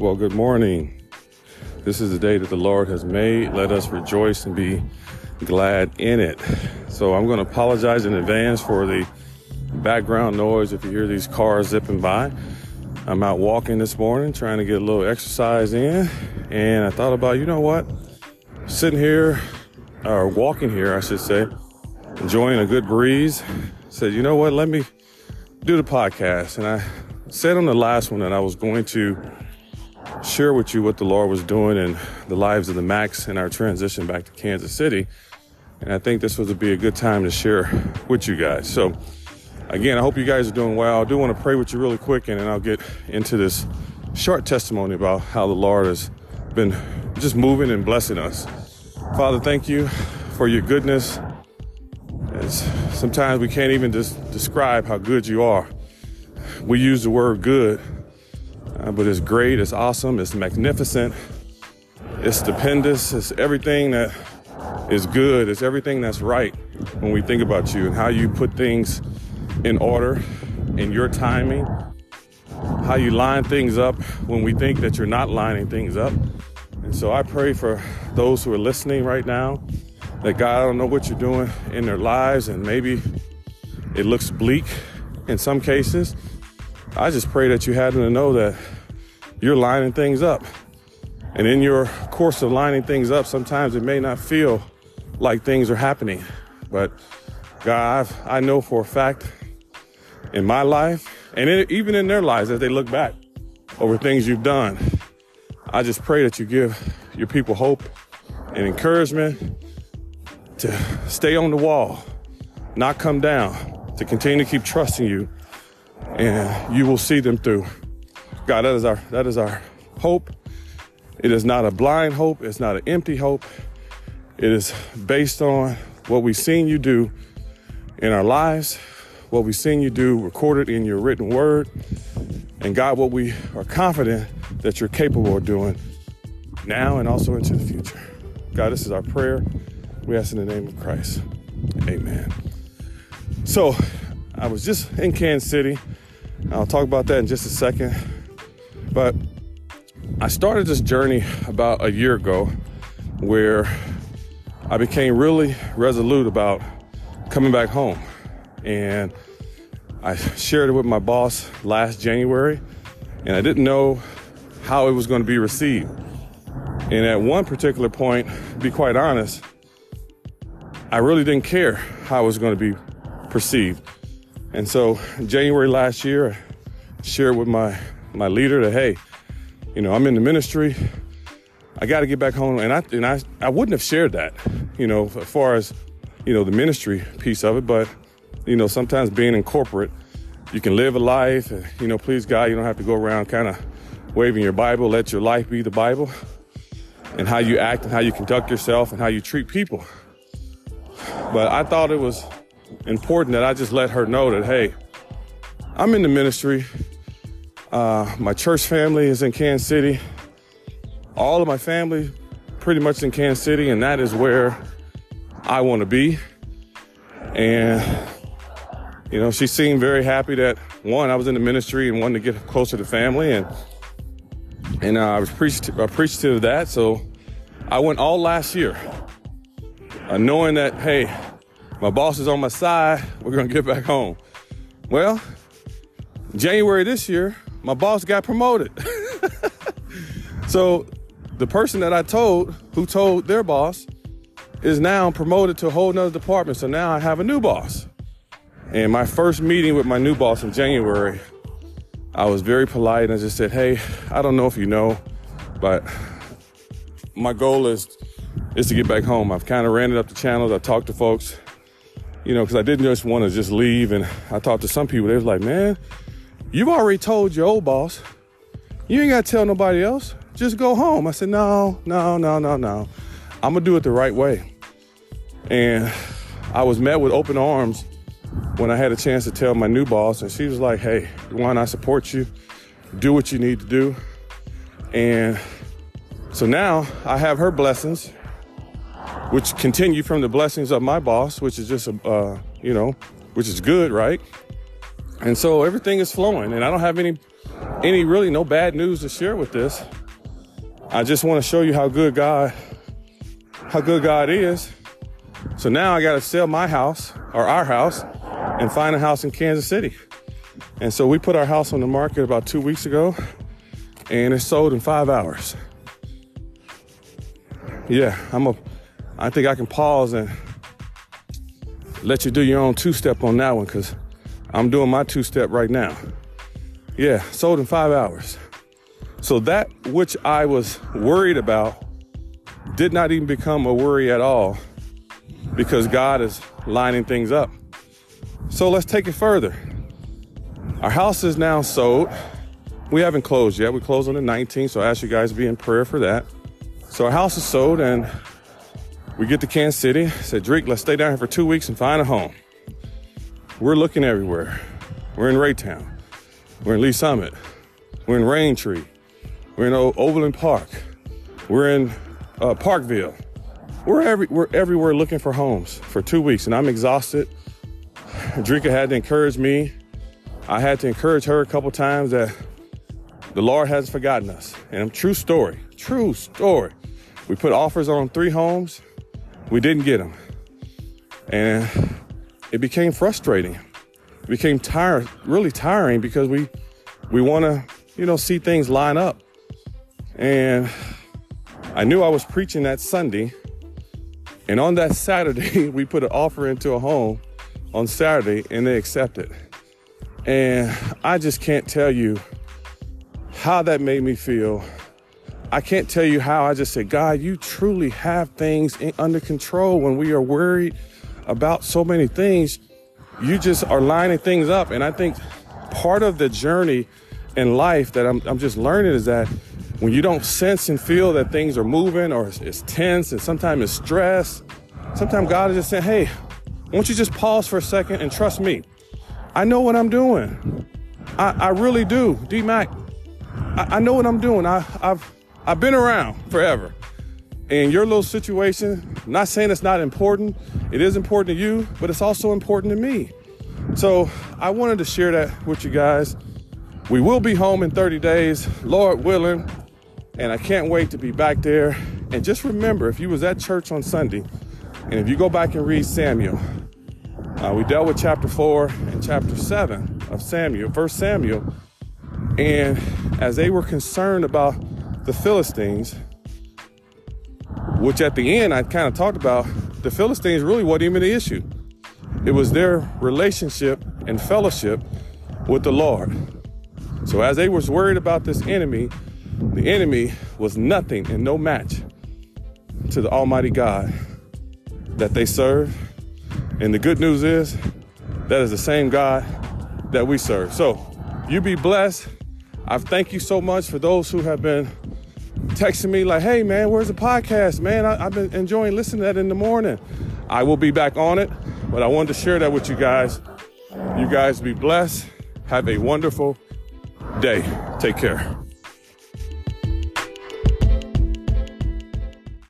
Well, good morning. This is the day that the Lord has made. Let us rejoice and be glad in it. So I'm going to apologize in advance for the background noise if you hear these cars zipping by. I'm out walking this morning trying to get a little exercise in, and I thought about, you know what? Sitting here, or walking here, I should say, enjoying a good breeze. Said, you know what? Let me do the podcast. And I said on the last one that I was going to share with you what the Lord was doing in the lives of the Macs in our transition back to Kansas City. And I think this would be a good time to share with you guys. So, again, I hope you guys are doing well. I do want to pray with you really quick, and then I'll get into this short testimony about how the Lord has been just moving and blessing us. Father, thank you for your goodness. It's, sometimes we can't even just describe how good you are. We use the word good, uh, but it's great, it's awesome, it's magnificent, it's stupendous, it's everything that is good, it's everything that's right when we think about you and how you put things in order in your timing, how you line things up when we think that you're not lining things up. And so I pray for those who are listening right now that God, I don't know what you're doing in their lives, and maybe it looks bleak in some cases. I just pray that you them to know that you're lining things up. And in your course of lining things up, sometimes it may not feel like things are happening. But God, I've, i know for a fact in my life and in, even in their lives as they look back over things you've done, I just pray that you give your people hope and encouragement to stay on the wall, not come down, to continue to keep trusting you, and you will see them through. God, that is our that is our hope. It is not a blind hope, it's not an empty hope. It is based on what we've seen you do in our lives, what we've seen you do recorded in your written word, and God, what we are confident that you're capable of doing now and also into the future. God, this is our prayer. We ask in the name of Christ. Amen. So, I was just in Kansas City. I'll talk about that in just a second. But I started this journey about a year ago where I became really resolute about coming back home. And I shared it with my boss last January, and I didn't know how it was going to be received. And at one particular point, to be quite honest, I really didn't care how it was going to be perceived. And so, January last year, I shared with my, my leader that, hey, you know, I'm in the ministry. I got to get back home. And I, and I, I wouldn't have shared that, you know, as far as, you know, the ministry piece of it. But, you know, sometimes being in corporate, you can live a life. And, you know, please God, you don't have to go around kind of waving your Bible. Let your life be the Bible and how you act and how you conduct yourself and how you treat people. But I thought it was important that I just let her know that, hey, I'm in the ministry. Uh, my church family is in Kansas City. All of my family pretty much in Kansas City, and that is where I want to be. And, you know, she seemed very happy that, one, I was in the ministry and wanted to get closer to family. And, and uh, I was appreciative of that. So I went all last year uh, knowing that, hey, my boss is on my side, we're gonna get back home. Well, January this year, my boss got promoted. so the person that I told, who told their boss, is now promoted to a whole nother department. So now I have a new boss. And my first meeting with my new boss in January, I was very polite and I just said, Hey, I don't know if you know, but my goal is is to get back home. I've kind of ran it up the channels. I talked to folks, you know, because I didn't just want to just leave. And I talked to some people. They was like, man, you've already told your old boss. You ain't got to tell nobody else. Just go home. I said, no, no, no, no, no. I'm going to do it the right way. And I was met with open arms when I had a chance to tell my new boss. And she was like, hey, why not support you? Do what you need to do. And so now I have her blessings which continue from the blessings of my boss, which is just, uh, you know, which is good, right? And so everything is flowing, and I don't have any any really no bad news to share with this. I just want to show you how good God, how good God is. So now I got to sell my house or our house and find a house in Kansas City. And so we put our house on the market about two weeks ago and it sold in five hours. Yeah, I'm a, I think I can pause and let you do your own two step on that one because I'm doing my two step right now. Yeah, sold in five hours. So that which I was worried about did not even become a worry at all because God is lining things up. So let's take it further. Our house is now sold. We haven't closed yet. We closed on the 19th, so I ask you guys to be in prayer for that. So our house is sold, and we get to Kansas City. Said, Drake, let's stay down here for two weeks and find a home. We're looking everywhere. We're in Raytown. We're in Lee Summit. We're in Rain Tree. We're in o- Overland Park. We're in uh, Parkville. We're, every, we're everywhere looking for homes for two weeks, and I'm exhausted. Drika had to encourage me. I had to encourage her a couple times that the Lord hasn't forgotten us. And true story, true story. We put offers on three homes. We didn't get them. And it became frustrating. It became tired, really tiring because we we want to, you know, see things line up. And I knew I was preaching that Sunday. And on that Saturday, we put an offer into a home on Saturday and they accepted. And I just can't tell you how that made me feel. I can't tell you how I just said, God, you truly have things in, under control when we are worried about so many things. You just are lining things up. And I think part of the journey in life that I'm, I'm just learning is that when you don't sense and feel that things are moving or it's, it's tense and sometimes it's stress, sometimes God is just saying, hey, won't you just pause for a second and trust me? I know what I'm doing. I, I really do. D Mac, I, I, know what I'm doing. I, I've I've been around forever. And your little situation, not saying it's not important, it is important to you, but it's also important to me. So I wanted to share that with you guys. We will be home in 30 days, Lord willing, and I can't wait to be back there. And just remember, if you was at church on Sunday, and if you go back and read Samuel, uh, we dealt with chapter four and chapter seven of Samuel, First Samuel, and as they were concerned about the Philistines, which at the end I kind of talked about, the Philistines really wasn't even the issue. It was their relationship and fellowship with the Lord. So as they was worried about this enemy, the enemy was nothing and no match to the Almighty God that they serve. And the good news is that is the same God that we serve. So you be blessed. I thank you so much for those who have been texting me like, hey man, where's the podcast? Man, I, have been enjoying listening to that in the morning. I will be back on it, but I wanted to share that with you guys. You guys be blessed. Have a wonderful day. Take care.